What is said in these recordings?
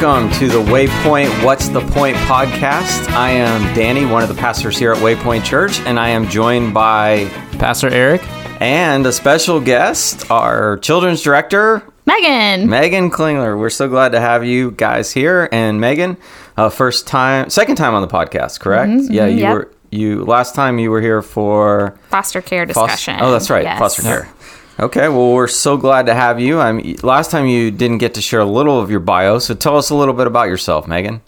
welcome to the Waypoint What's the Point podcast. I am Danny, one of the pastors here at Waypoint Church, and I am joined by Pastor Eric and a special guest, our children's director, Megan. Megan Klingler. We're so glad to have you guys here. And Megan, uh, first time, second time on the podcast, correct? Mm-hmm, yeah, you yep. were you last time you were here for Foster care Foster- discussion. oh, that's right, Yes. foster care. Okay, well, we're so glad to have you. I'm last time you didn't get to share a little of your bio, so tell us a little bit about yourself, Megan.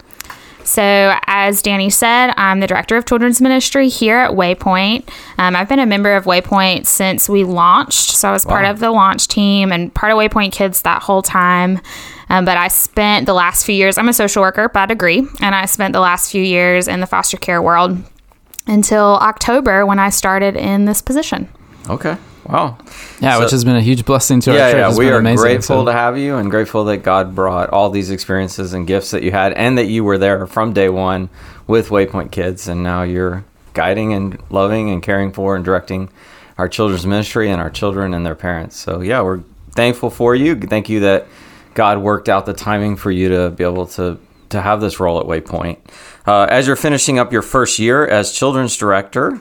So, as Danny said, I'm the director of children's ministry here at Waypoint. Um, I've been a member of Waypoint since we launched. So, I was part of the launch team and part of Waypoint Kids that whole time. Um, but I spent the last few years, I'm a social worker by degree, and I spent the last few years in the foster care world until October when I started in this position. Okay, wow. Yeah, So- which has been a huge blessing to our yeah, church. yeah, It's we are amazing. grateful So- to have you and grateful that God brought all these experiences and gifts that you had, and that you were there from day one with Waypoint Kids, and now you're guiding and loving and caring for and directing our children's ministry and our children and their parents. So yeah, we're thankful for you. Thank you that God worked out the timing for you to be able to to have this role at Waypoint. Uh, as you're finishing up your first year as children's director,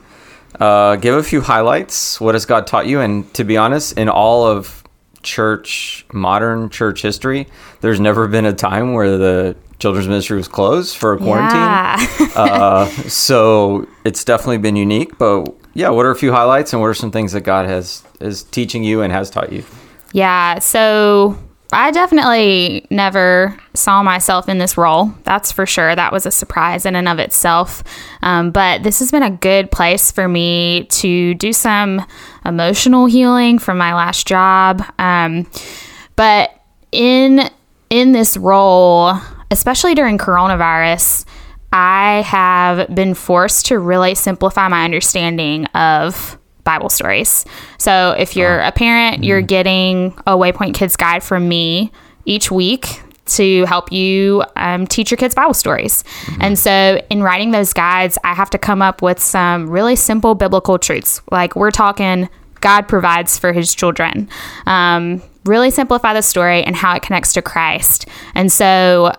uh, give a few highlights. What has God taught you? And to be honest, in all of church, modern church history, there's never been a time where the children's ministry was closed for a quarantine. Yeah. uh, so it's definitely been unique. But yeah, what are a few highlights and what are some things that God has is teaching you and has taught you? Yeah, so I definitely never saw myself in this role. That's for sure. That was a surprise in and of itself. Um, but this has been a good place for me to do some emotional healing from my last job. Um, but in in this role, especially during coronavirus, I have been forced to really simplify my understanding of Bible stories. So if you're a parent, you're getting a Waypoint Kids guide from me each week to help you um, teach your kids Bible stories. And so in writing those guides, I have to come up with some really simple biblical truths. Like we're talking God provides for his children. Um, really simplify the story and how it connects to Christ. And so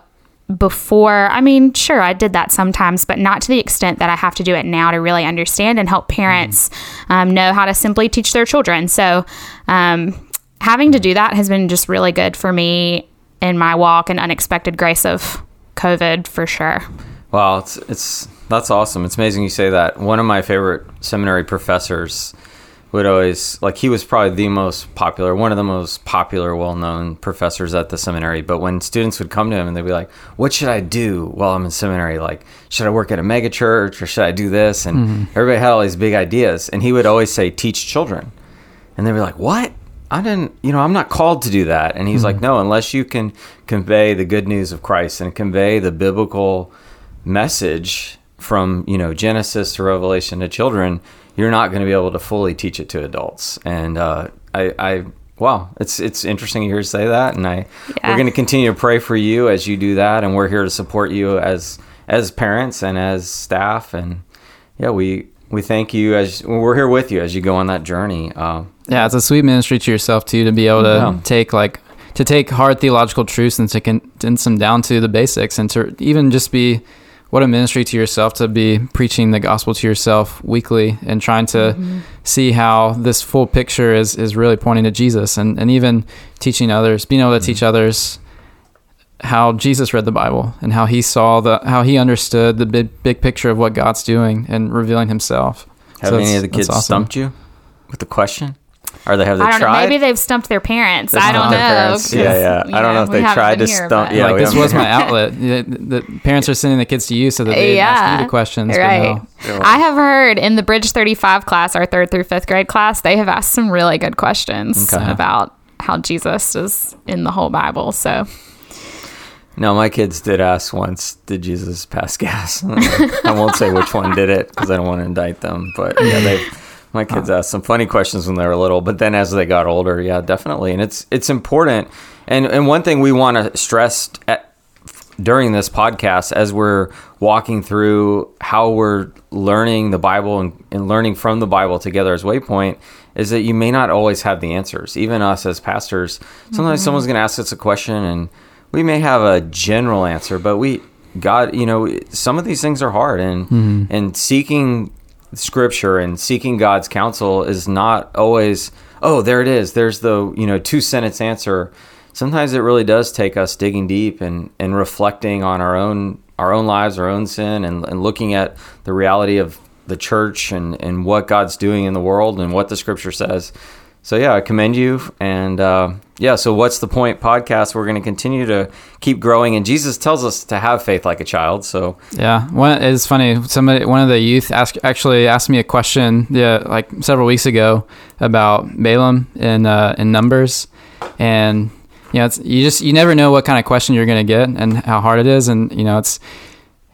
before, I mean, sure, I did that sometimes, but not to the extent that I have to do it now to really understand and help parents um, know how to simply teach their children. So, um, having to do that has been just really good for me in my walk and unexpected grace of COVID for sure. Wow, it's it's that's awesome. It's amazing you say that. One of my favorite seminary professors would always like he was probably the most popular, one of the most popular, well-known professors at the seminary. But when students would come to him and they'd be like, "What should I do while I'm in seminary? Like, should I work at a mega church or should I do this?" And mm-hmm. everybody had all these big ideas, and he would always say, "Teach children," and they'd be like, "What?" I didn't, you know, I'm not called to do that. And he's like, mm-hmm. no, unless you can convey the good news of Christ and convey the biblical message from, you know, Genesis to Revelation to children, you're not going to be able to fully teach it to adults. And uh, I, I, wow, it's it's interesting to hear you say that. And I, we're going to continue to pray for you as you do that. And we're here to support you as as parents and as staff. And yeah, we we thank you as we're here with you as you go on that journey. Um, yeah, it's a sweet ministry to yourself too to be able to Yeah. take like to take hard theological truths and to condense them down to the basics, and to even just be what a ministry to yourself to be preaching the gospel to yourself weekly and trying to mm-hmm. see how this full picture is is really pointing to Jesus, and and even teaching others, being able to teach mm-hmm. others how Jesus read the Bible and how he saw the how he understood the big big picture of what God's doing and revealing Himself. Have So any of the kids awesome. stumped you with the question? Or they have they I don't know. tried? Maybe they've stumped their parents. They I don't know. their Yeah, yeah. I don't know if they haven't tried to here, stump- but- yeah, like this was my outlet. The, the parents are sending the kids to you so that they ask you the questions. but Right. no. I have heard in the Bridge 35 class, our third through fifth grade class, they have asked some really good questions Okay. about how Jesus is in the whole Bible. So, No, my kids did ask once, did Jesus pass gas? I won't say which one did it because I don't want to indict them. But yeah, they my kids asked some funny questions when they were little, but then as they got older, yeah, definitely. And it's it's important. And and one thing we want to stress at, during this podcast as we're walking through how we're learning the Bible and, and learning from the Bible together as Waypoint is that you may not always have the answers. Even us as pastors, sometimes someone's going to ask us a question and we may have a general answer, but we God, you know, some of these things are hard, and Mm-hmm. and seeking Scripture and seeking God's counsel is not always. Oh, there it is. There's the you know two sentence answer. Sometimes it really does take us digging deep and and reflecting on our own our own lives, our own sin, and, and looking at the reality of the church and and what God's doing in the world and what the Scripture says. So yeah, I commend you. And uh, yeah, so what's the point? Podcast. We're going to continue to keep growing, and Jesus tells us to have faith like a child. So Yeah, one it's funny. Somebody, one of the youth, asked actually asked me a question, yeah, like several weeks ago about Balaam in uh, in Numbers, and you know, it's, you just you never know what kind of question you're going to get and how hard it is, and you know, it's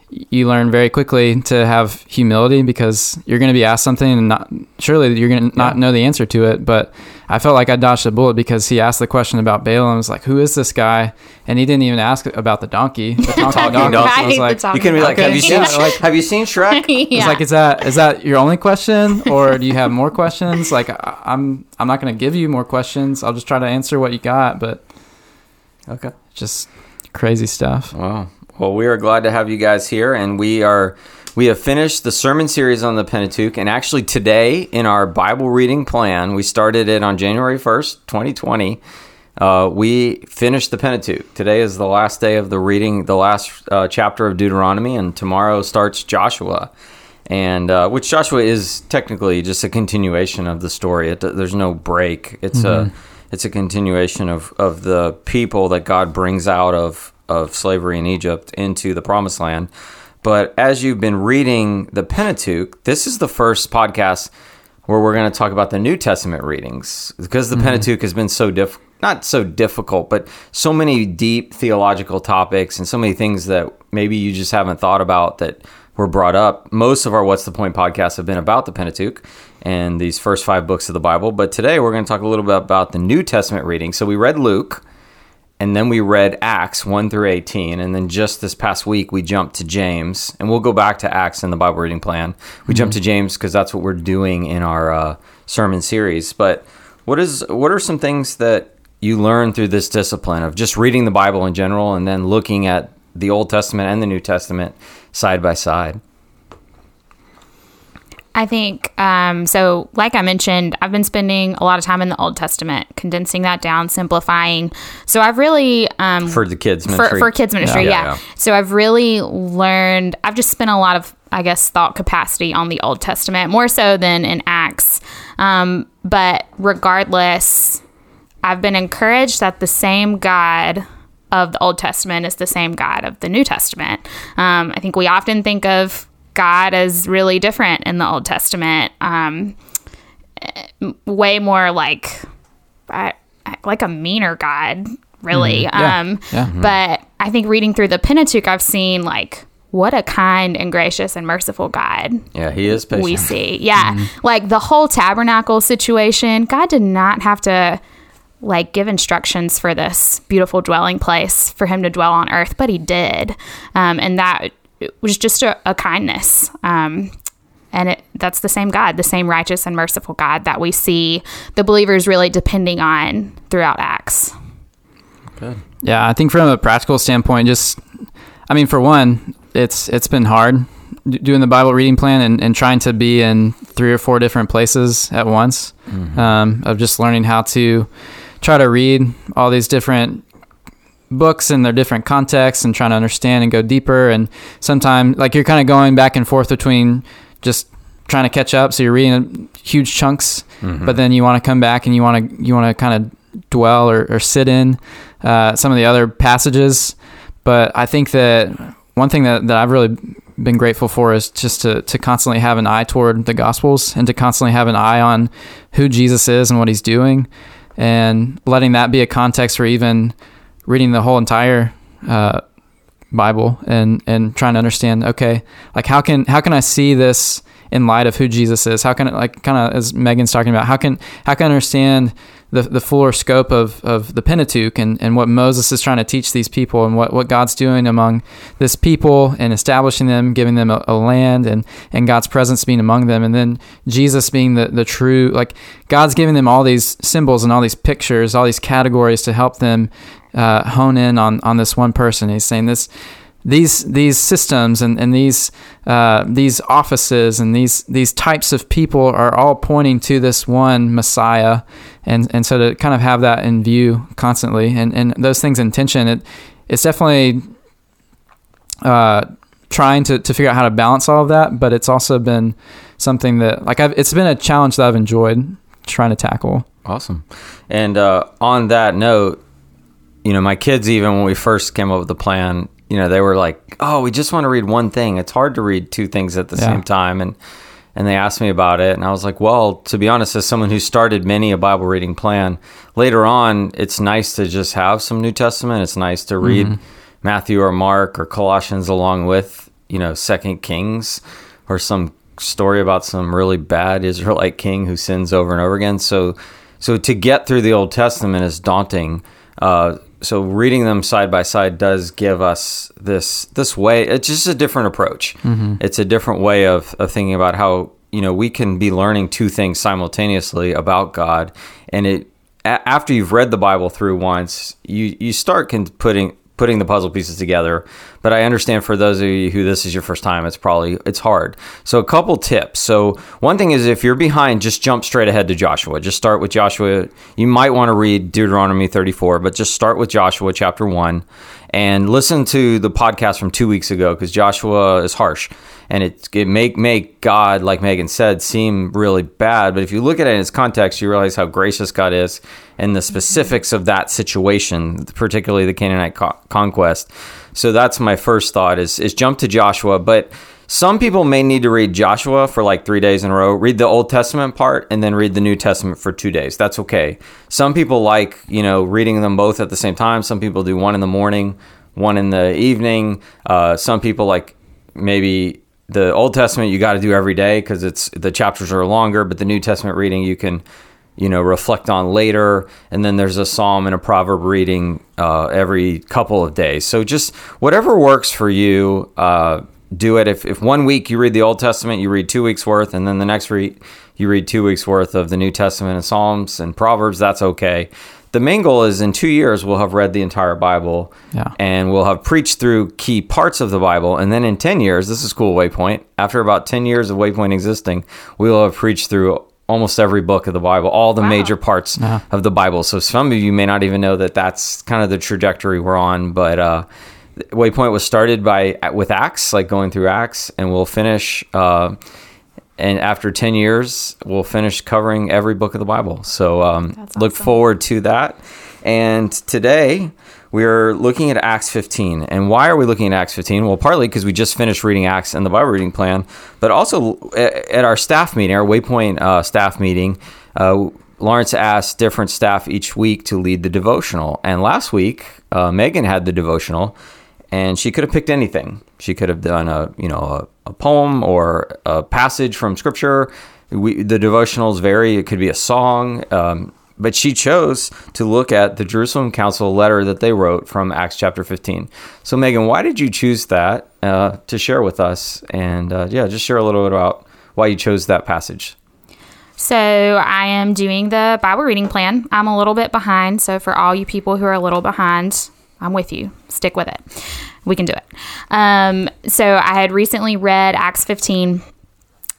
you learn very quickly to have humility because you're going to be asked something and not surely you're going to not know the answer to it. But I felt like I dodged a bullet because he asked the question about Balaam. Was like, "Who is this guy?" And he didn't even ask about the donkey. The talking Talking donkey. donkey. I was like, the you can be like, have you seen yeah, like- have you seen Shrek? it's yeah. like, is that is that your only question, or do you have more questions? Like, I, I'm I'm not going to give you more questions. I'll just try to answer what you got, but Okay. just crazy stuff. Wow. Well, we are glad to have you guys here, and we are we have finished the sermon series on the Pentateuch, and actually today in our Bible reading plan, we started it on January first, twenty twenty. Uh, we finished the Pentateuch. Today is the last day of the reading, the last uh, chapter of Deuteronomy, and tomorrow starts Joshua, and uh, which Joshua is technically just a continuation of the story. It, there's no break. It's a it's a continuation of, of the people that God brings out of of slavery in Egypt into the Promised Land. But as you've been reading the Pentateuch, this is the first podcast where we're going to talk about the New Testament readings because the mm-hmm. Pentateuch has been so diff not so difficult, but so many deep theological topics and so many things that maybe you just haven't thought about that were brought up. Most of our What's the Point podcasts have been about the Pentateuch and these first five books of the Bible. But today we're going to talk a little bit about the New Testament reading. So we read Luke and then we read Acts 1 through 18. And then just this past week, we jumped to James. And we'll go back to Acts in the Bible reading plan. We jumped to James because that's what we're doing in our uh, sermon series. But what is what are some things that you learn through this discipline of just reading the Bible in general and then looking at the Old Testament and the New Testament side by side? I think um, so. Like I mentioned, I've been spending a lot of time in the Old Testament, condensing that down, simplifying. So I've really um, For the kids for, ministry. for kids ministry, Yeah, yeah. yeah. So I've really learned. I've just spent a lot of, I guess, thought capacity on the Old Testament more so than in Acts. Um, but regardless, I've been encouraged that the same God of the Old Testament is the same God of the New Testament. Um, I think we often think of God is really different in the Old Testament. Um, way more like I, like a meaner God, really. Yeah. Um, Yeah. But I think reading through the Pentateuch, I've seen like what a kind and gracious and merciful God yeah, he is patient. we see. Yeah. Like the whole tabernacle situation, God did not have to like give instructions for this beautiful dwelling place for him to dwell on earth, but he did. Um, and that was just a, a kindness. Um, and it, that's the same God, the same righteous and merciful God that we see the believers really depending on throughout Acts. Good. Yeah, I think from a practical standpoint, just I mean, for one, it's it's been hard doing the Bible reading plan and, and trying to be in three or four different places at once. Um, of just learning how to try to read all these different books and their different contexts and trying to understand and go deeper. And sometimes, like you're kind of going back and forth between just trying to catch up. So you're reading huge chunks, but then you want to come back and you want to you want to kind of dwell or, or sit in uh, some of the other passages. But I think that one thing that, that I've really been grateful for is just to, to constantly have an eye toward the Gospels and to constantly have an eye on who Jesus is and what he's doing and letting that be a context for even reading the whole entire uh, Bible and, and trying to understand, okay, like how can, how can I see this in light of who Jesus is? How can it like kind of as Megan's talking about, how can, how can I understand the, the fuller scope of, of the Pentateuch and, and what Moses is trying to teach these people and what, what God's doing among this people and establishing them, giving them a, a, land and, and God's presence being among them. And then Jesus being the, the true, like God's giving them all these symbols and all these pictures, all these categories to help them uh, hone in on, on this one person. He's saying this, these these systems and, and these uh, these offices and these these types of people are all pointing to this one Messiah, and and so to kind of have that in view constantly and, and those things in tension, it it's definitely uh, trying to, to figure out how to balance all of that, but it's also been something that like I've it's been a challenge that I've enjoyed trying to tackle. Awesome, and uh, on that note, you know, my kids even when we first came up with the plan you know, they were like, "Oh, we just want to read one thing. It's hard to read two things at the yeah. same time." And and they asked me about it, and I was like, "Well, to be honest, as someone who started many a Bible reading plan, later on, it's nice to just have some New Testament. It's nice to read mm-hmm. Matthew or Mark or Colossians along with, you know, Second Kings or some story about some really bad Israelite king who sins over and over again. So, so to get through the Old Testament is daunting. Uh, so reading them side by side does give us this this way it's just a different approach mm-hmm. it's a different way of, of thinking about how you know we can be learning two things simultaneously about god and it a- after you've read the bible through once you you start con- putting putting the puzzle pieces together. But I understand for those of you who this is your first time, it's probably it's hard. So a couple tips. So one thing is if you're behind, just jump straight ahead to Joshua. Just start with Joshua. You might want to read Deuteronomy 34, but just start with Joshua chapter 1 and listen to the podcast from 2 weeks ago cuz Joshua is harsh. And it it make make God like Megan said seem really bad, but if you look at it in its context, you realize how gracious God is and the specifics of that situation, particularly the Canaanite co- conquest. So that's my first thought is is jump to Joshua, but some people may need to read Joshua for like three days in a row, read the Old Testament part, and then read the New Testament for two days. That's okay. Some people like, you know, reading them both at the same time. Some people do one in the morning, one in the evening. Uh, some people like maybe the Old Testament you got to do every day because it's the chapters are longer, but the New Testament reading you can you know reflect on later and then there's a psalm and a proverb reading uh, every couple of days so just whatever works for you uh, do it if, if one week you read the old testament you read two weeks worth and then the next week you read two weeks worth of the new testament and psalms and proverbs that's okay the main goal is in two years we'll have read the entire bible yeah. and we'll have preached through key parts of the bible and then in 10 years this is cool waypoint after about 10 years of waypoint existing we will have preached through almost every book of the Bible, all the wow. major parts yeah. of the Bible. So some of you may not even know that that's kind of the trajectory we're on. But uh, Waypoint was started by with Acts, like going through Acts, and we'll finish. Uh, and after 10 years, we'll finish covering every book of the Bible. So um, awesome. look forward to that. And today, we're looking at Acts 15. And why are we looking at Acts 15? Well, partly because we just finished reading Acts and the Bible reading plan, but also at our staff meeting, our Waypoint uh, staff meeting, uh, Lawrence asked different staff each week to lead the devotional. And last week, uh, Megan had the devotional, and she could have picked anything. She could have done a you know a, a poem or a passage from Scripture. We, the devotionals vary. It could be a song. Um, but she chose to look at the Jerusalem Council letter that they wrote from Acts chapter 15. So, Megan, why did you choose that uh, to share with us? And uh, yeah, just share a little bit about why you chose that passage. So, I am doing the Bible reading plan. I'm a little bit behind. So, for all you people who are a little behind, I'm with you. Stick with it. We can do it. Um, so, I had recently read Acts 15,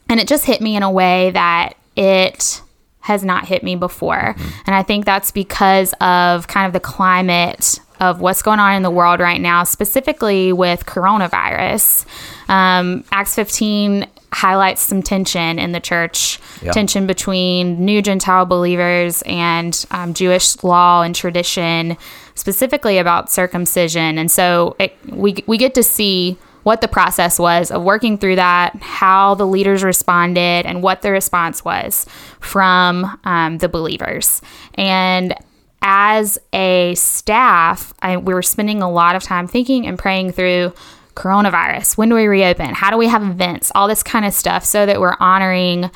and it just hit me in a way that it has not hit me before. Mm-hmm. And I think that's because of kind of the climate of what's going on in the world right now, specifically with coronavirus. Um, Acts 15 highlights some tension in the church, yeah. tension between new Gentile believers and um, Jewish law and tradition, specifically about circumcision. And so it, we, we get to see what the process was of working through that, how the leaders responded, and what the response was from um, the believers. And as a staff, I, we were spending a lot of time thinking and praying through coronavirus. When do we reopen? How do we have events? All this kind of stuff so that we're honoring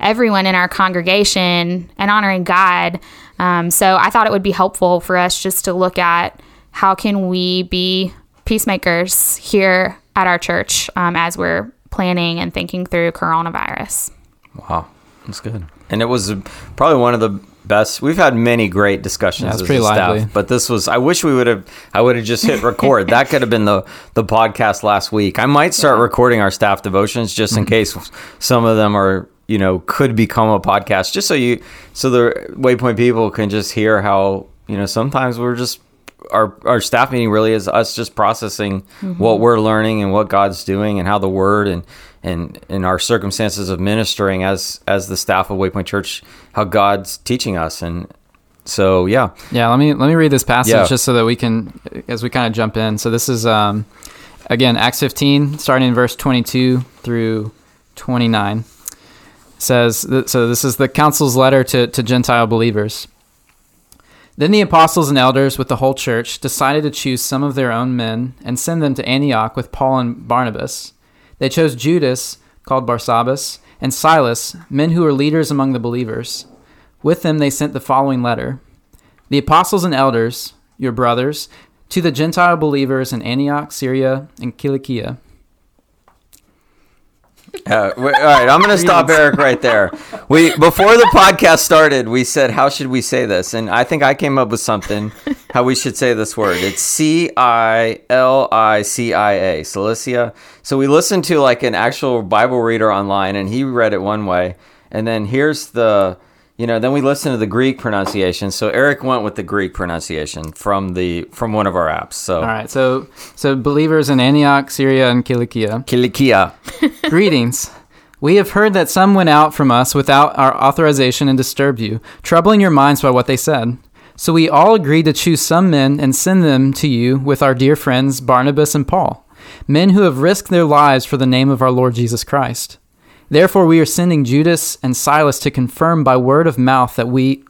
everyone in our congregation and honoring God. Um, so I thought it would be helpful for us just to look at how can we be peacemakers here at our church um, as we're planning and thinking through coronavirus. Wow, that's good. And it was probably one of the best. We've had many great discussions Yeah, as pretty a staff, lively. but this was. I wish we would have. I would have just hit record. that could have been the the podcast last week. I might start recording our staff devotions just in Mm-hmm. case some of them are you know could become a podcast, just so you so the Waypoint people can just hear how you know sometimes we're just. Our, our staff meeting really is us just processing what we're learning and what God's doing and how the word and and in our circumstances of ministering as as the staff of Waypoint Church, how God's teaching us. And so, yeah, Yeah, let me let me read this passage Yeah. just so that we can, as we kind of jump in. So this is um, again Acts 15, starting in verse 22 through 29. Says so. This is the council's letter to to Gentile believers. Then the apostles and elders with the whole church decided to choose some of their own men and send them to Antioch with Paul and Barnabas. They chose Judas, called Barsabbas, and Silas, men who were leaders among the believers. With them they sent the following letter The apostles and elders, your brothers, to the Gentile believers in Antioch, Syria, and Cilicia. Uh, all right, I'm going to stop Eric right there. We before the podcast started, we said how should we say this, and I think I came up with something how we should say this word. It's C I L I C I A, Cilicia. So we listened to like an actual Bible reader online, and he read it one way, and then here's the. You know, then we listened to the Greek pronunciation. So Eric went with the Greek pronunciation from the from one of our apps. So All right, so so believers in Antioch, Syria, and Cilicia. Kilikia. Greetings. We have heard that some went out from us without our authorization and disturbed you, troubling your minds by what they said. So we all agreed to choose some men and send them to you with our dear friends Barnabas and Paul, men who have risked their lives for the name of our Lord Jesus Christ. Therefore we are sending Judas and Silas to confirm by word of mouth that we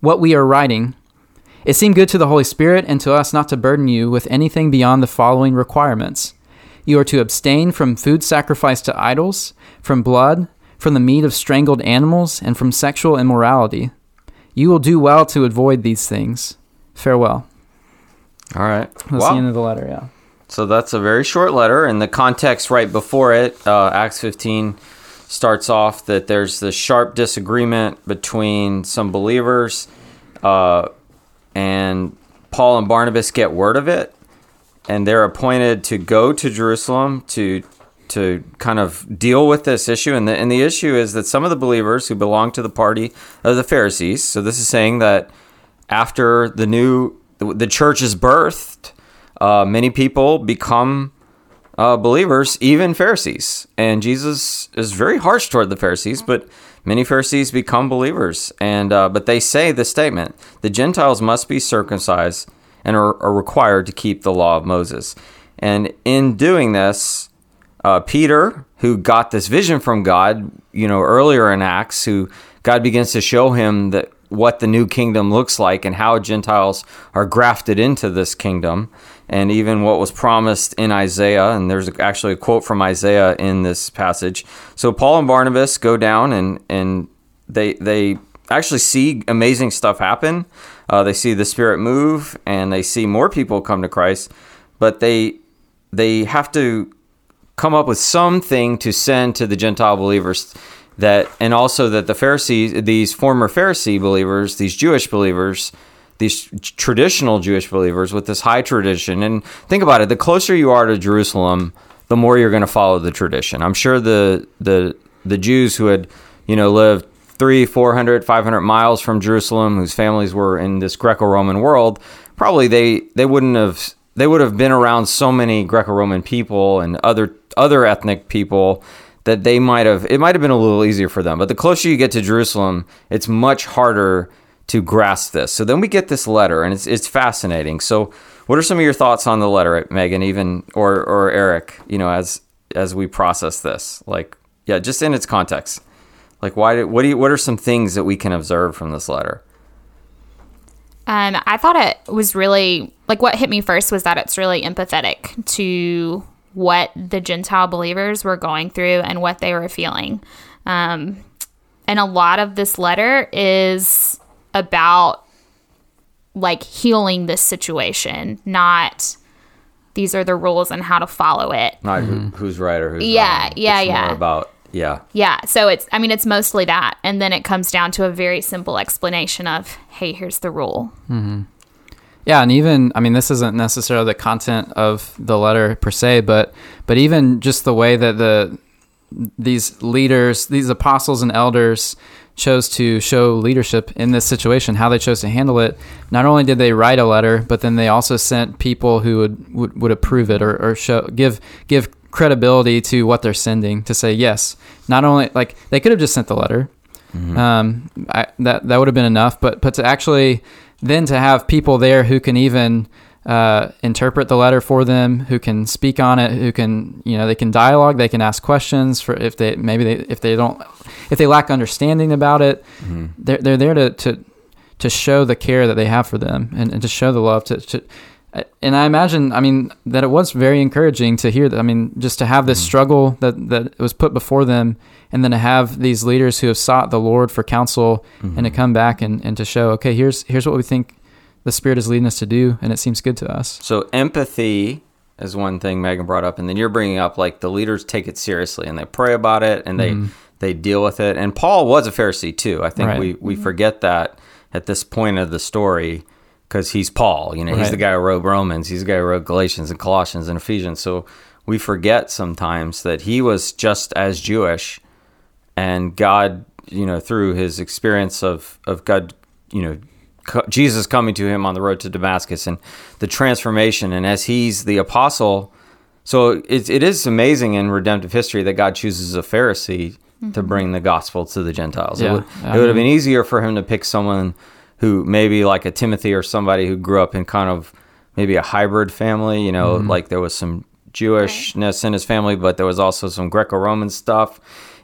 what we are writing. It seemed good to the Holy Spirit and to us not to burden you with anything beyond the following requirements. You are to abstain from food sacrificed to idols, from blood, from the meat of strangled animals, and from sexual immorality. You will do well to avoid these things. Farewell. All right. That's Wow. the end of the letter, yeah. So that's a very short letter, and the context right before it, uh, Acts 15, starts off that there's this sharp disagreement between some believers, uh, and Paul and Barnabas get word of it, and they're appointed to go to Jerusalem to to kind of deal with this issue. And the, and the issue is that some of the believers who belong to the party of the Pharisees, so this is saying that after the new the, church is birthed, uh, many people become uh, believers, even Pharisees. And Jesus is very harsh toward the Pharisees, but many Pharisees become believers. And uh, but they say this statement: the Gentiles must be circumcised and are, are required to keep the law of Moses. And in doing this, uh, Peter, who got this vision from God, you know, earlier in Acts, who God begins to show him that what the new kingdom looks like and how Gentiles are grafted into this kingdom, and even what was promised in Isaiah. And there's actually a quote from Isaiah in this passage. So Paul and Barnabas go down and and they they actually see amazing stuff happen. Uh, they see the Spirit move, and they see more people come to Christ, but they they have to come up with something to send to the Gentile believers that, and also that the Pharisees, these former Pharisee believers, these Jewish believers, these traditional Jewish believers with this high tradition. And think about it: the closer you are to Jerusalem, the more you're going to follow the tradition. I'm sure the the the Jews who had you know lived three, 400, 500 miles from Jerusalem, whose families were in this Greco-Roman world, probably they they wouldn't have they would have been around so many Greco-Roman people and other other ethnic people that they might have it might have been a little easier for them. But the closer you get to Jerusalem, it's much harder to grasp this. So then we get this letter, and it's it's fascinating. So, what are some of your thoughts on the letter, Megan, even or or Eric? You know, as as we process this, like yeah, just in its context, like why? Did, what do you? What are some things that we can observe from this letter? Um, I thought it was really like what hit me first was that it's really empathetic to what the Gentile believers were going through and what they were feeling. Um, And a lot of this letter is about like healing this situation, not these are the rules and how to follow it. Not who, mm-hmm. who's right or who's Yeah, wrong. yeah, It's more yeah. about yeah. Yeah. So it's, I mean, it's mostly that. And then it comes down to a very simple explanation of, hey, here's the rule. Mm-hmm. Yeah, and even I mean, this isn't necessarily the content of the letter per se, but but even just the way that the these leaders, these apostles and elders chose to show leadership in this situation, how they chose to handle it. Not only did they write a letter, but then they also sent people who would would, would approve it or, or show give give credibility to what they're sending to say yes. Not only like they could have just sent the letter, um, I, that that would have been enough. But but to actually then to have people there who can even uh, interpret the letter for them, who can speak on it, who can you know they can dialogue, they can ask questions for if they maybe they if they don't if they lack understanding about it, mm-hmm. they're they're there to to to show the care that they have for them and, and to show the love to, to uh, and I imagine, I mean, that it was very encouraging to hear that. I mean, just to have this mm-hmm. struggle that, that was put before them, and then to have these leaders who have sought the Lord for counsel, and to mm-hmm. come back and, and to show, okay, here's here's what we think the Spirit is leading us to do, and it seems good to us. So empathy is one thing Megan brought up, and then you're bringing up like the leaders take it seriously and they pray about it and they mm-hmm. they deal with it. And Paul was a Pharisee too. I think Right. we we mm-hmm. forget that at this point of the story because he's Paul. You know, he's the guy who wrote Romans. He's the guy who wrote Galatians and Colossians and Ephesians. So we forget sometimes that he was just as Jewish, and God, you know, through his experience of of God, you know, co- Jesus coming to him on the road to Damascus and the transformation, and as he's the apostle, so it, it is amazing in redemptive history that God chooses a Pharisee to mm-hmm. bring the gospel to the Gentiles. It would, it would have been easier for him to pick someone who maybe like a Timothy or somebody who grew up in kind of maybe a hybrid family, you know, mm-hmm. like there was some Jewishness in his family, but there was also some Greco-Roman stuff.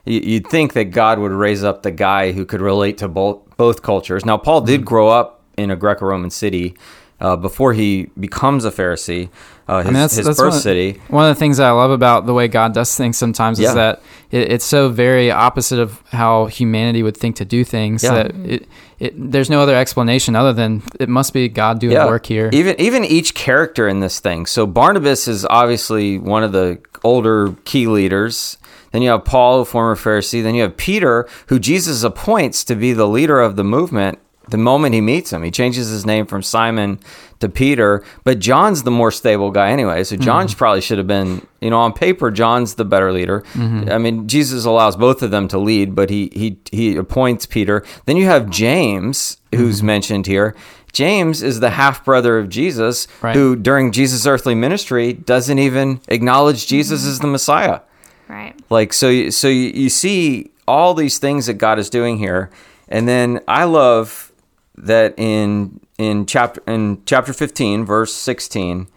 You- You'd think that God would raise up the guy who could relate to both both cultures. Now, Paul did grow up in a Greco-Roman city uh, before he becomes a Pharisee. Uh, his, I mean, that's, his that's birth one, city. One of the things that I love about the way God does things sometimes Yeah. is that it, it's so very opposite of how humanity would think to do things. Yeah. That it, it, there's no other explanation other than it must be God doing work here. Even even each character in this thing. So Barnabas is obviously one of the older key leaders. Then you have Paul, a former Pharisee. Then you have Peter, who Jesus appoints to be the leader of the movement the moment he meets him. He changes his name from Simon to Peter. But John's the more stable guy anyway. So John mm-hmm. probably should have been, you know, on paper, John's the better leader. Mm-hmm. I mean, Jesus allows both of them to lead, but he he he appoints Peter. Then you have James, who's mm-hmm. mentioned here. James is the half brother of Jesus, Right. who during Jesus' earthly ministry doesn't even acknowledge Jesus as the Messiah. Right. Like so, you- so you, you see all these things that God is doing here, and then I love that in in chapter in chapter fifteen, verse sixteen,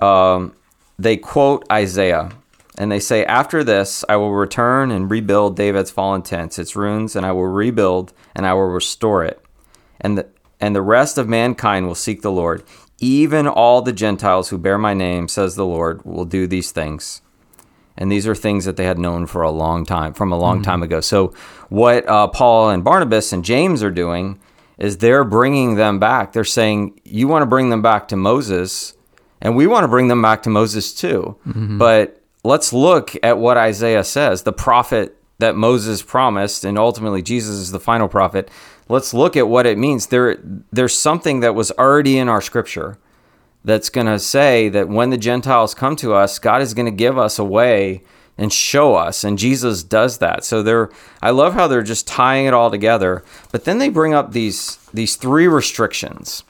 um, they quote Isaiah, and they say, "After this, I will return and rebuild David's fallen tents, its ruins, and I will rebuild and I will restore it, and the and the rest of mankind will seek the Lord." Even all the Gentiles who bear my name, says the Lord, will do these things and these are things that they had known for a long time from a long time ago. So what uh, paul and barnabas and james are doing is they're bringing them back. They're saying you want to bring them back to moses and we want to bring them back to moses too. But let's look at what isaiah says the prophet that moses promised and ultimately jesus is the final prophet. Let's look at what it means. There there's something that was already in our scripture that's going to say that when the Gentiles come to us, God is going to give us a way and show us. And Jesus does that. So they're I love how they're just tying it all together. But then they bring up these these three restrictions.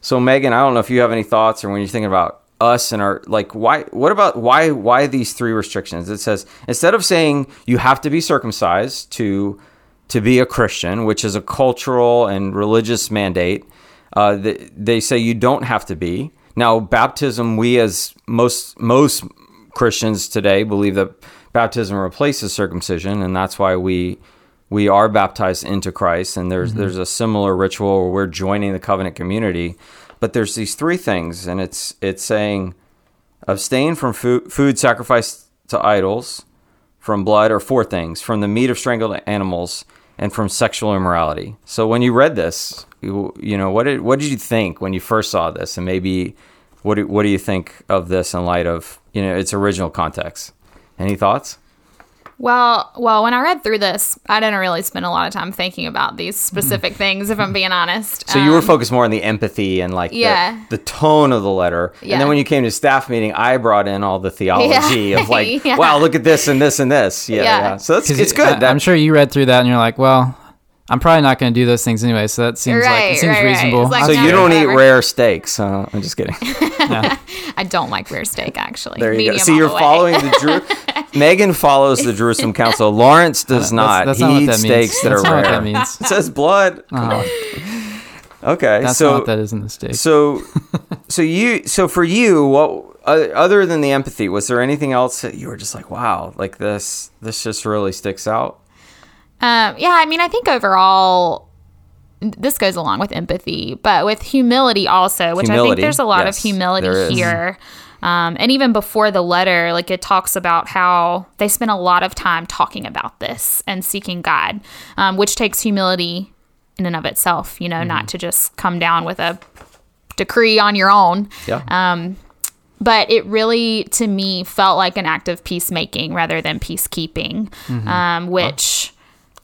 So Megan, I don't know if you have any thoughts or when you're thinking about us and our like why what about why why these three restrictions? It says instead of saying you have to be circumcised to to be a Christian, which is a cultural and religious mandate, uh, they, they say you don't have to be. Now, baptism, we as most most Christians today believe that baptism replaces circumcision, and that's why we we are baptized into Christ. And there's mm-hmm. there's a similar ritual where we're joining the covenant community. But there's these three things, and it's it's saying abstain from food, food sacrificed to idols, from blood, or four things from the meat of strangled animals, and from sexual immorality. So when you read this, you, you know what did what did you think when you first saw this, and maybe what do, what do you think of this in light of you know its original context? Any thoughts? Well, well, when I read through this, I didn't really spend a lot of time thinking about these specific things, if I'm being honest. So you were Um, focused more on the empathy and like Yeah. the, tone of the letter. And then when you came to staff meeting, I brought in all the theology Yeah. of like, Yeah. wow, look at this and this and this. Yeah, yeah. Yeah. So it's, 'Cause it's I- good. I'm sure you read through that and you're like, well, I'm probably not going to do those things anyway. So that seems like Right, it seems right, right. reasonable. It's like, so no, you don't eat rare steaks. Uh, I'm just kidding. Yeah. I don't like rare steak, actually. There you Medium go. See, all you're the following the Drew. Megan follows the Jerusalem Council. Lawrence does That's- not. that's he not eats that steaks that That's are not what rare. that means. It says blood. Come Oh, on. Okay, that's so not what that is in the steak. So, so you, so for you, what uh, other than the empathy, was there anything else that you were just like, wow, like this, this just really sticks out? Um, yeah, I mean, I think overall, this goes along with empathy, but with humility also, which I think there's a lot yes, of humility here. Um, and even before the letter, like it talks about how they spent a lot of time talking about this and seeking God, um, which takes humility in and of itself, you know, Mm-hmm. not to just come down with a decree on your own. Yeah. Um, but it really, to me, felt like an act of peacemaking rather than peacekeeping, Mm-hmm. um, which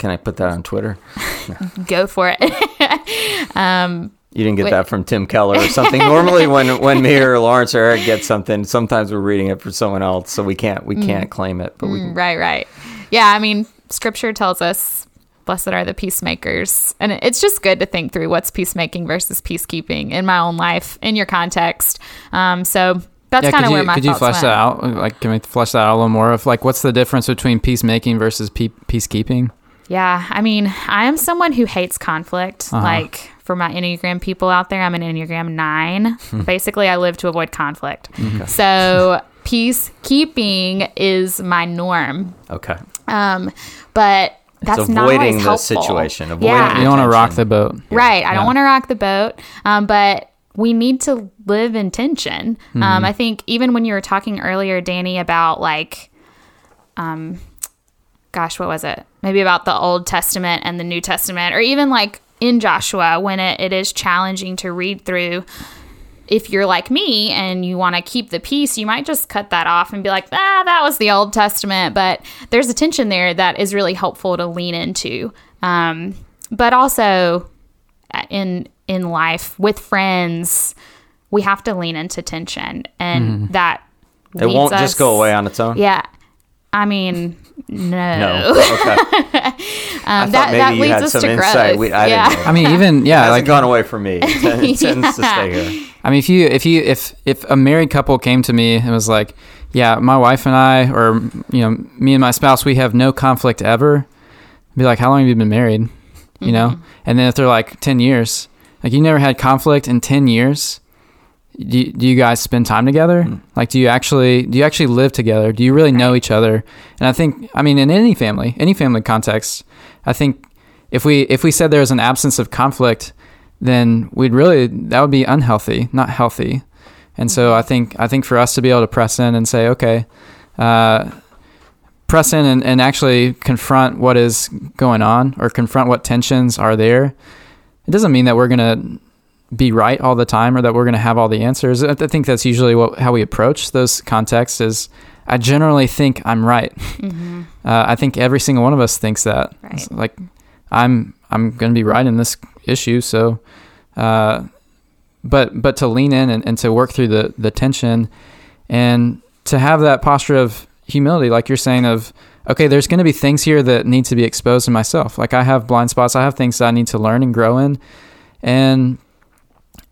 Can I put that on Twitter? go for it. Um, you didn't get Wait. that from Tim Keller or something. Normally, when when me or Lawrence or Eric get something, sometimes we're reading it for someone else, so we can't we mm. can't claim it. But we mm, can, right, right. Yeah, I mean, scripture tells us, blessed are the peacemakers. And it's just good to think through what's peacemaking versus peacekeeping in my own life, in your context. Um, so that's yeah, kind of where my could you flesh went. that out? Like, can we flesh that out a little more? Of like, what's the difference between peacemaking versus pe- peacekeeping? Yeah, I mean, I am someone who hates conflict. Uh-huh. Like for my Enneagram people out there, I'm an Enneagram nine. Basically, I live to avoid conflict. So peacekeeping is my norm. okay. Um, but that's not avoiding always the helpful. situation, avoiding Yeah. You don't want to rock the boat. Right. I Yeah. don't want to rock the boat. Um, but we need to live in tension. Mm-hmm. Um, I think even when you were talking earlier, Danny, about like, um, gosh, what was it? Maybe about the Old Testament and the New Testament, or even like in Joshua when it, it is challenging to read through. If you're like me and you want to keep the peace, you might just cut that off and be like, ah, that was the Old Testament. But there's a tension there that is really helpful to lean into. Um, but also, in in life with friends, we have to lean into tension, and that It won't us- just go away on its own. Yeah, I mean, no, No. Okay. Um, thought that maybe that you leads had us some to insight. growth. We, I yeah. didn't know. I mean, even it yeah, hasn't like gone away from me. It tends, it tends to stay here. I mean, if you if you if if a married couple came to me and was like, "Yeah, my wife and I, or you know, me and my spouse, we have no conflict ever," I'd be like, "How long have you been married?" You know, and then if they're like ten years, like you never had conflict in ten years, do you, do you guys spend time together? Like, do you actually do you actually live together? Do you really know each other? And I think, I mean, in any family, any family context, I think if we if we said there was an absence of conflict, then we'd really that would be unhealthy, not healthy. And so I think I think for us to be able to press in and say, okay, uh, press in and, and actually confront what is going on or confront what tensions are there. It doesn't mean that we're gonna be right all the time or that we're gonna have all the answers. I think that's usually what how we approach those contexts. Is I generally think I'm right. Mhm. Uh, I think every single one of us thinks that. Right. Like I'm I'm going to be right in this issue. So, uh, but but to lean in and, and to work through the the tension, and to have that posture of humility, like you're saying, of okay, there's going to be things here that need to be exposed in myself. Like I have blind spots. I have things that I need to learn and grow in, and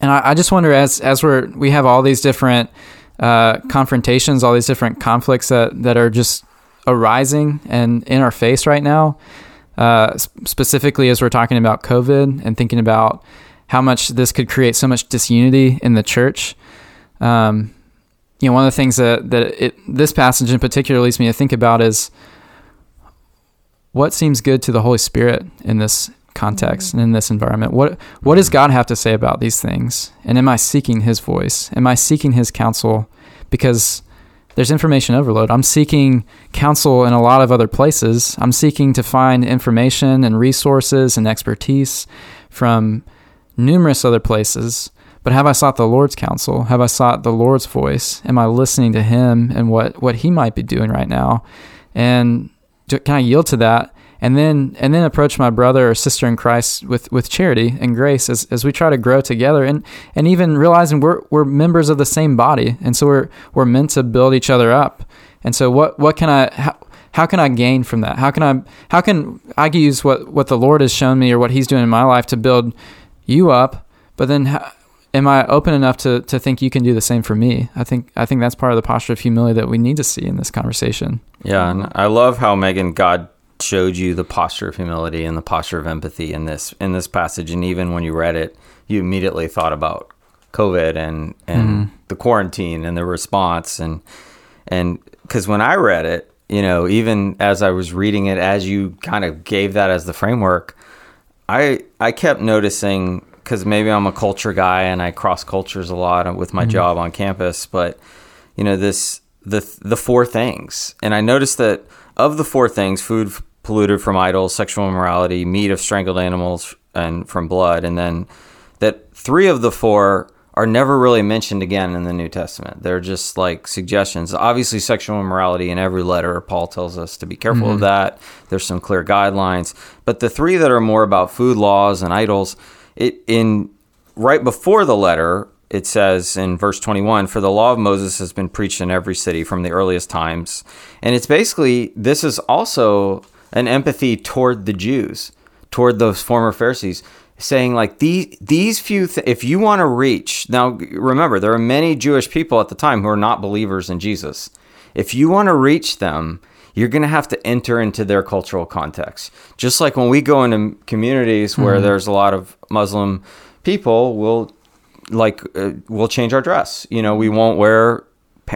and I, I just wonder as as we're we have all these different uh, confrontations, all these different conflicts that that are just arising and in our face right now. Uh, specifically, as we're talking about COVID and thinking about how much this could create so much disunity in the church. Um, you know, one of the things that that it, this passage in particular leads me to think about is what seems good to the Holy Spirit in this context and in this environment. What what does mm-hmm. God have to say about these things? And am I seeking His voice? Am I seeking His counsel? Because there's information overload. I'm seeking counsel in a lot of other places. I'm seeking to find information and resources and expertise from numerous other places. But have I sought the Lord's counsel? Have I sought the Lord's voice? Am I listening to Him and what, what He might be doing right now? And can I yield to that? And then and then approach my brother or sister in Christ with, with charity and grace as, as we try to grow together and, and even realizing we're we're members of the same body and so we're we're meant to build each other up. And so what what can I how, how can I gain from that? How can I how can I use what what the Lord has shown me or what He's doing in my life to build you up? But then how, am I open enough to to think you can do the same for me? I think I think that's part of the posture of humility that we need to see in this conversation. Yeah, and I love how Megan God showed you the posture of humility and the posture of empathy in this in this passage, and even when you read it, you immediately thought about COVID and and mm-hmm. the quarantine and the response and and because when I read it, you know, even as I was reading it, as you kind of gave that as the framework, I I kept noticing because maybe I'm a culture guy and I cross cultures a lot with my mm-hmm. job on campus. But you know this the the four things, and I noticed that of the four things, food polluted from idols, sexual immorality, meat of strangled animals, and from blood, and then that three of the four are never really mentioned again in the New Testament. They're just like suggestions. Obviously, sexual immorality in every letter, Paul tells us to be careful mm-hmm. of that. There's some clear guidelines. But the three that are more about food laws and idols, it in right before the letter it says in verse 21 for the law of moses has been preached in every city from the earliest times and it's basically this is also an empathy toward the jews toward those former pharisees saying like these these few th- if you want to reach now remember there are many jewish people at the time who are not believers in jesus if you want to reach them you're going to have to enter into their cultural context. Just like when we go into communities where mm-hmm. there's a lot of Muslim people, we'll like uh, we'll change our dress. You know, we won't wear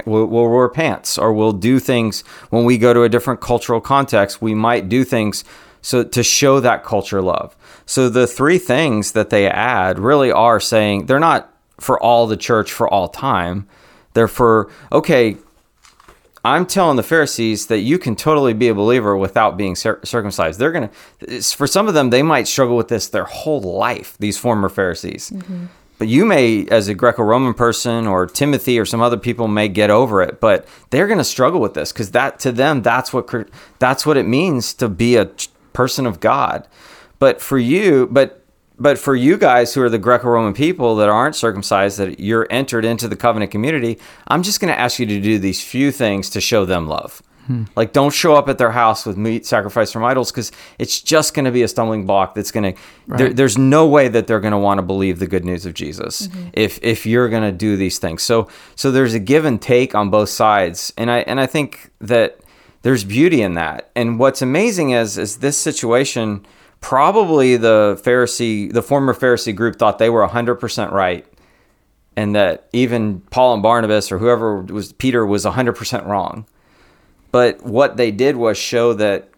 we'll, we'll wear pants or we'll do things when we go to a different cultural context. We might do things so to show that culture love. So the three things that they add really are saying they're not for all the church for all time. They're for okay, I'm telling the Pharisees that you can totally be a believer without being circumcised. They're to, for some of them, they might struggle with this their whole life, these former Pharisees. Mm-hmm. But you may, as a Greco Roman person or Timothy or some other people, may get over it. But they're going to struggle with this because that to them, that's what that's what it means to be a person of God. But for you, but but for you guys who are the Greco-Roman people that aren't circumcised, that you're entered into the covenant community, I'm just going to ask you to do these few things to show them love. Hmm. Like, don't show up at their house with meat sacrificed from idols because it's just going to be a stumbling block. That's going right. to. there's no way that they're going to want to believe the good news of Jesus mm-hmm. if if you're going to do these things. So so there's a give and take on both sides, and I and I think that there's beauty in that. And what's amazing is is this situation probably the Pharisee, the former Pharisee group thought they were 100% right and that even Paul and Barnabas or whoever was Peter was 100% wrong. But what they did was show that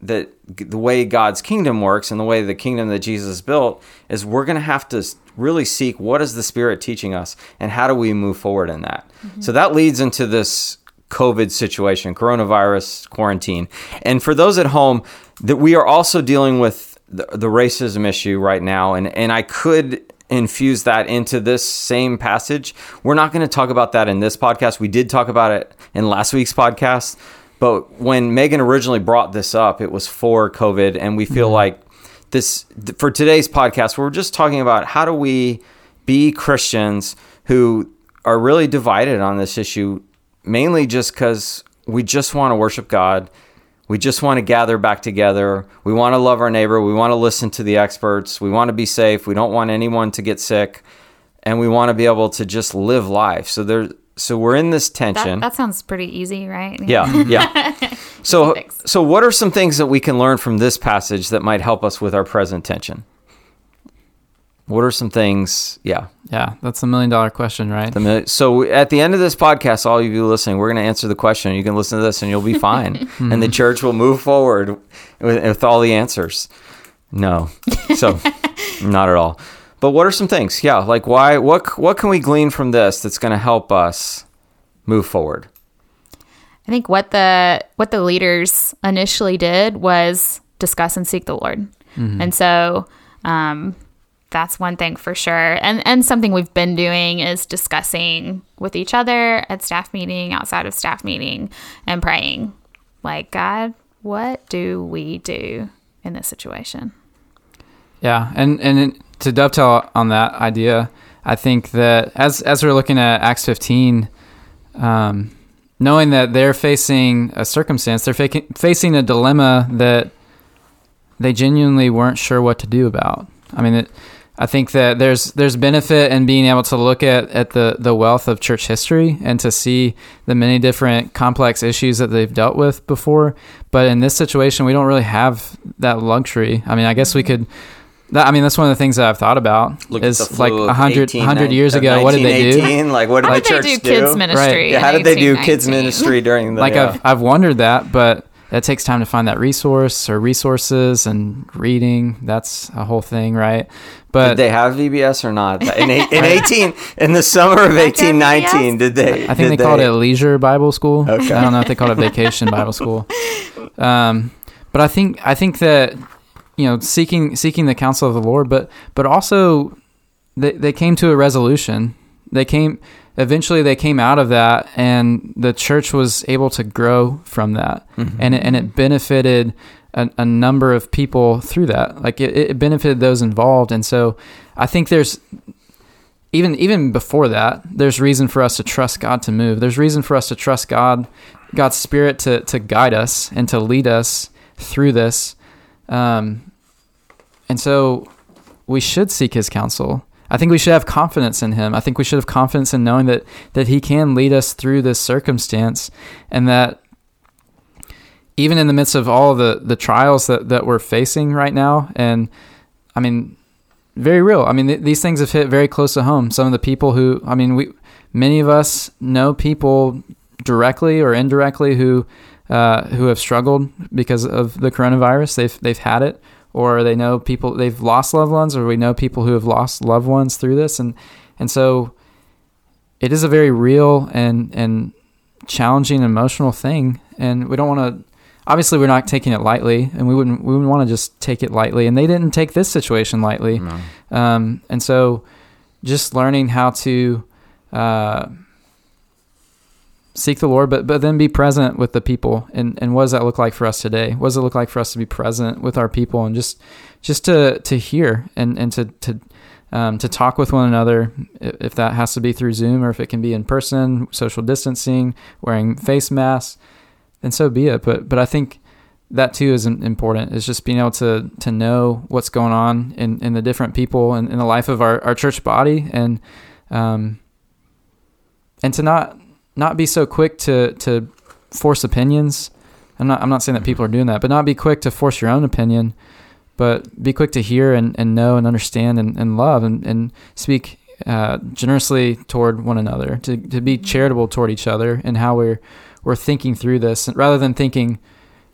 that the way God's kingdom works and the way the kingdom that Jesus built is we're going to have to really seek what is the spirit teaching us and how do we move forward in that. Mm-hmm. So that leads into this COVID situation, coronavirus quarantine. And for those at home, that we are also dealing with the, the racism issue right now, and and I could infuse that into this same passage. We're not going to talk about that in this podcast. We did talk about it in last week's podcast, but when Megan originally brought this up, it was for COVID, and we feel mm-hmm. like this for today's podcast. We're just talking about how do we be Christians who are really divided on this issue, mainly just because we just want to worship God we just want to gather back together. We want to love our neighbor. We want to listen to the experts. We want to be safe. We don't want anyone to get sick. And we want to be able to just live life. So there so we're in this tension. That, that sounds pretty easy, right? Yeah, yeah. so so what are some things that we can learn from this passage that might help us with our present tension? What are some things? Yeah. Yeah, that's a million dollar question, right? So at the end of this podcast, all of you listening, we're going to answer the question. You can listen to this and you'll be fine. and the church will move forward with, with all the answers. No. So not at all. But what are some things? Yeah, like why what what can we glean from this that's going to help us move forward? I think what the what the leaders initially did was discuss and seek the Lord, and so um, that's one thing for sure. And and something we've been doing is discussing with each other at staff meeting, outside of staff meeting, and praying. Like God, what do we do in this situation? Yeah, and and to dovetail on that idea, I think that as as we're looking at Acts 15, um, knowing that they're facing a circumstance, they're faking, facing a dilemma that they genuinely weren't sure what to do about. I mean, it, I think that there's there's benefit in being able to look at, at the, the wealth of church history and to see the many different complex issues that they've dealt with before. But in this situation, we don't really have that luxury. I mean, I guess we mm-hmm. could. That, I mean, that's one of the things that I've thought about Look at is the like flu of 100, 18, 100 years ago. What did they do? 1918, Like, what did How the did they church do kids ministry? Right. Yeah, how did they do kids 1819? ministry during the? like yeah. I've I've wondered that, but it takes time to find that resource or resources and reading. That's a whole thing, right? But did they have VBS or not? In, eight, in eighteen, in the summer of eighteen nineteen, did they? I think they did called it leisure Bible school. Okay. I don't know if they called it vacation Bible school. Um, but I think I think that you know seeking seeking the counsel of the Lord, but but also they they came to a resolution. They came eventually they came out of that, and the church was able to grow from that, Mm-hmm. and it, and it benefited. A, a number of people through that, like it, it benefited those involved, and so I think there's even even before that, there's reason for us to trust God to move. There's reason for us to trust God, God's Spirit to to guide us and to lead us through this. Um, and so we should seek His counsel. I think we should have confidence in Him. I think we should have confidence in knowing that that He can lead us through this circumstance, and that even in the midst of all the the trials that that we're facing right now, and I mean very real. I mean, th- these things have hit very close to home. Some of the people who, I mean, we, many of us know people directly or indirectly who, uh, who have struggled because of the coronavirus. They've they've had it, or they know people they've lost loved ones, or we know people who have lost loved ones through this, and and so it is a very real and and challenging emotional thing, and we don't want to. Obviously, we're not taking it lightly, and we wouldn't we wouldn't want to just take it lightly. And they didn't take this situation lightly. No. Um, and so just learning how to uh, seek the Lord, but, but then be present with the people. And, and what does that look like for us today? What does it look like for us to be present with our people and just, just to, to hear and, and to, to, um, to talk with one another, if that has to be through Zoom or if it can be in person, social distancing, wearing face masks, then so be it. But, but I think that too is im- important is just being able to to know what's going on in, in the different people and in the life of our, our church body and um and to not not be so quick to to force opinions i'm not i'm not saying that people are doing that but not be quick to force your own opinion but be quick to hear and, and know and understand and, and love and, and speak uh, generously toward one another to, to be charitable toward each other and how we're we're thinking through this rather than thinking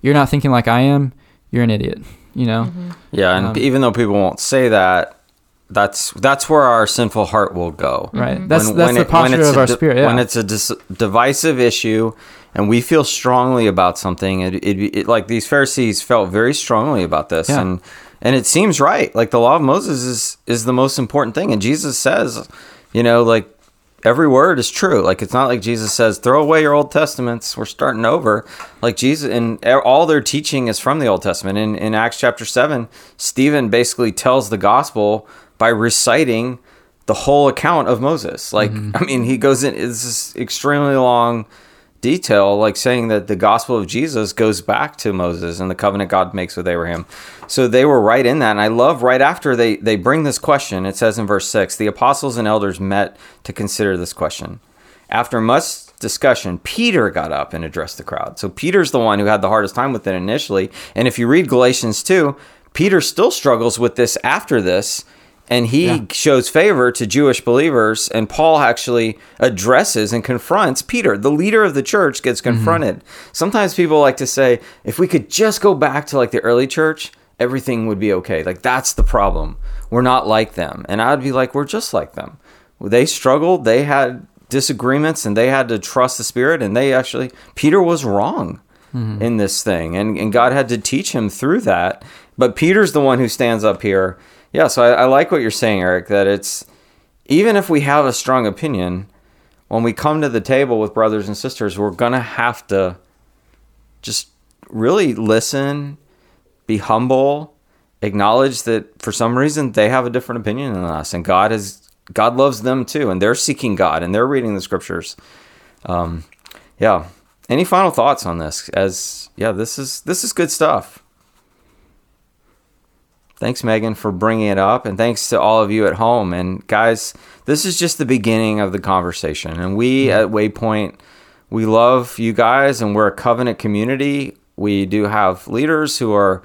you're not thinking like I am, you're an idiot. You know? Yeah, and Um, even though people won't say that, that's that's where our sinful heart will go. Right. That's When- that's when the it- posture it's of our spirit. Yeah. When it's a dis- divisive issue, and we feel strongly about something, it, it, it like these Pharisees felt very strongly about this, Yeah. and and it seems right. Like the law of Moses is is the most important thing, and Jesus says, you know, like every word is true. Like it's not like Jesus says, throw away your Old Testaments. We're starting over. Like Jesus and all their teaching is from the Old Testament. In in Acts chapter seven, Stephen basically tells the gospel by reciting the whole account of Moses. Like mm-hmm. I mean, he goes in. It's this extremely long detail, like saying that the gospel of Jesus goes back to Moses and the covenant God makes with Abraham. So they were right in that. And I love right after they, they bring this question, it says in verse 6 the apostles and elders met to consider this question. After much discussion, Peter got up and addressed the crowd. So Peter's the one who had the hardest time with it initially. And if you read Galatians 2, Peter still struggles with this after this and he Yeah. shows favor to Jewish believers, and Paul actually addresses and confronts Peter. The leader of the church gets mm-hmm. confronted. Sometimes people like to say, if we could just go back to like the early church, everything would be okay. Like that's the problem. We're not like them. And I'd be like, we're just like them. They struggled. They had disagreements and they had to trust the Spirit. And they actually, Peter was wrong mm-hmm. in this thing. And, and God had to teach him through that. But Peter's the one who stands up here. Yeah, so I, I like what you're saying, Eric, that it's even if we have a strong opinion, when we come to the table with brothers and sisters, we're going to have to just really listen, be humble, acknowledge that for some reason they have a different opinion than us, and God is God loves them too, and they're seeking God and they're reading the scriptures. Um, yeah. Any final thoughts on this? As yeah, this is this is good stuff. Thanks, Megan, for bringing it up, and thanks to all of you at home. And guys, this is just the beginning of the conversation. And we mm-hmm. at Waypoint, we love you guys, and we're a covenant community. We do have leaders who are,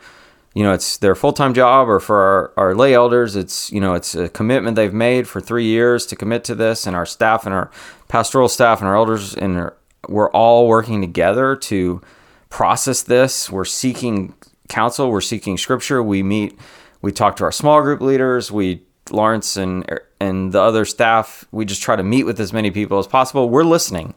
you know, it's their full time job, or for our, our lay elders, it's you know, it's a commitment they've made for three years to commit to this, and our staff and our pastoral staff and our elders and our, we're all working together to process this. We're seeking counsel. We're seeking scripture. We meet. We talk to our small group leaders. We Lawrence and and the other staff. We just try to meet with as many people as possible. We're listening,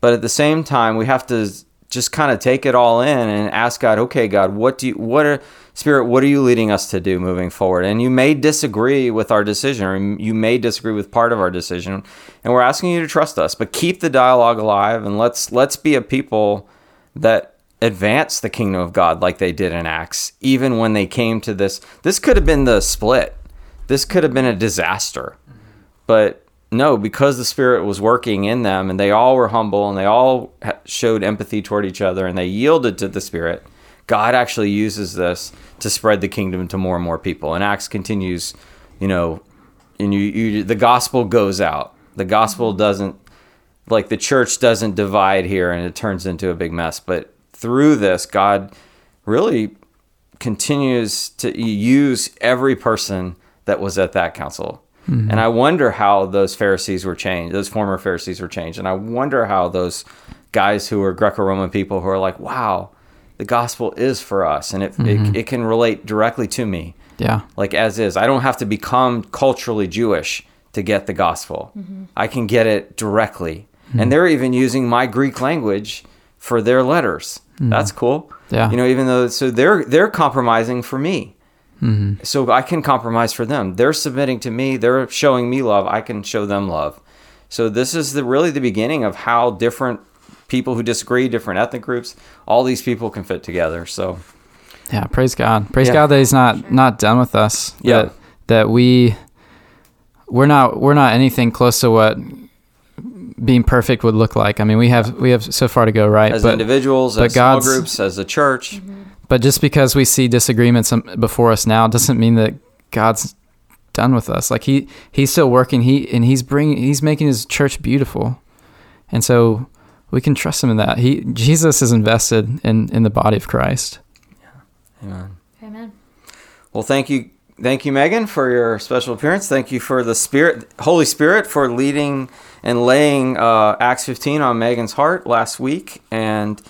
but at the same time, we have to just kind of take it all in and ask God. Okay, God, what do you? What are Spirit? What are you leading us to do moving forward? And you may disagree with our decision, or you may disagree with part of our decision, and we're asking you to trust us. But keep the dialogue alive, and let's let's be a people that advance the kingdom of God like they did in Acts, even when they came to this. This could have been the split. This could have been a disaster. But no, because the Spirit was working in them and they all were humble and they all showed empathy toward each other and they yielded to the Spirit, God actually uses this to spread the kingdom to more and more people. And Acts continues, you know, and you, you the gospel goes out. The gospel doesn't like the church doesn't divide here and it turns into a big mess. But through this, God really continues to use every person that was at that council. Mm-hmm. And I wonder how those Pharisees were changed, those former Pharisees were changed. And I wonder how those guys who were Greco Roman people who are like, wow, the gospel is for us and it, it, mm-hmm. it can relate directly to me, Yeah. like as is. I don't have to become culturally Jewish to get the gospel, mm-hmm. I can get it directly. And they're even using my Greek language for their letters. Hmm. That's cool. Yeah. You know, even though, so they're, they're compromising for me mm-hmm. so I can compromise for them. They're submitting to me. They're showing me love. I can show them love. So this is the really the beginning of how different people who disagree, different ethnic groups, all these people can fit together. So Yeah, praise God. Praise Yeah. God that He's not not done with us. Yeah. That, that we we're not we're not anything close to what being perfect would look like. I mean, we have we have so far to go, right? as but individuals, but as small groups, as a church, but just because we see disagreements um, before us now doesn't mean that God's done with us. Like he he's still working. He and he's bringing he's making his church beautiful, and so we can trust him in that. He Jesus is invested in in the body of Christ. Yeah. amen. Amen. Well, thank you, thank you, Megan, for your special appearance. Thank you for the Spirit, Holy Spirit, for leading and laying uh, Acts 15 on Megan's heart last week. And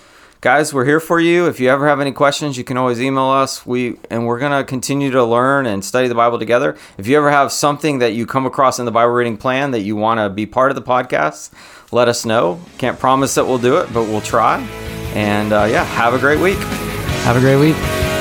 guys, we're here for you. If you ever have any questions, you can always email us. We and we're gonna continue to learn and study the Bible together. If you ever have something that you come across in the Bible reading plan that you want to be part of the podcast, let us know. Can't promise that we'll do it, but we'll try. And uh, yeah, have a great week. Have a great week.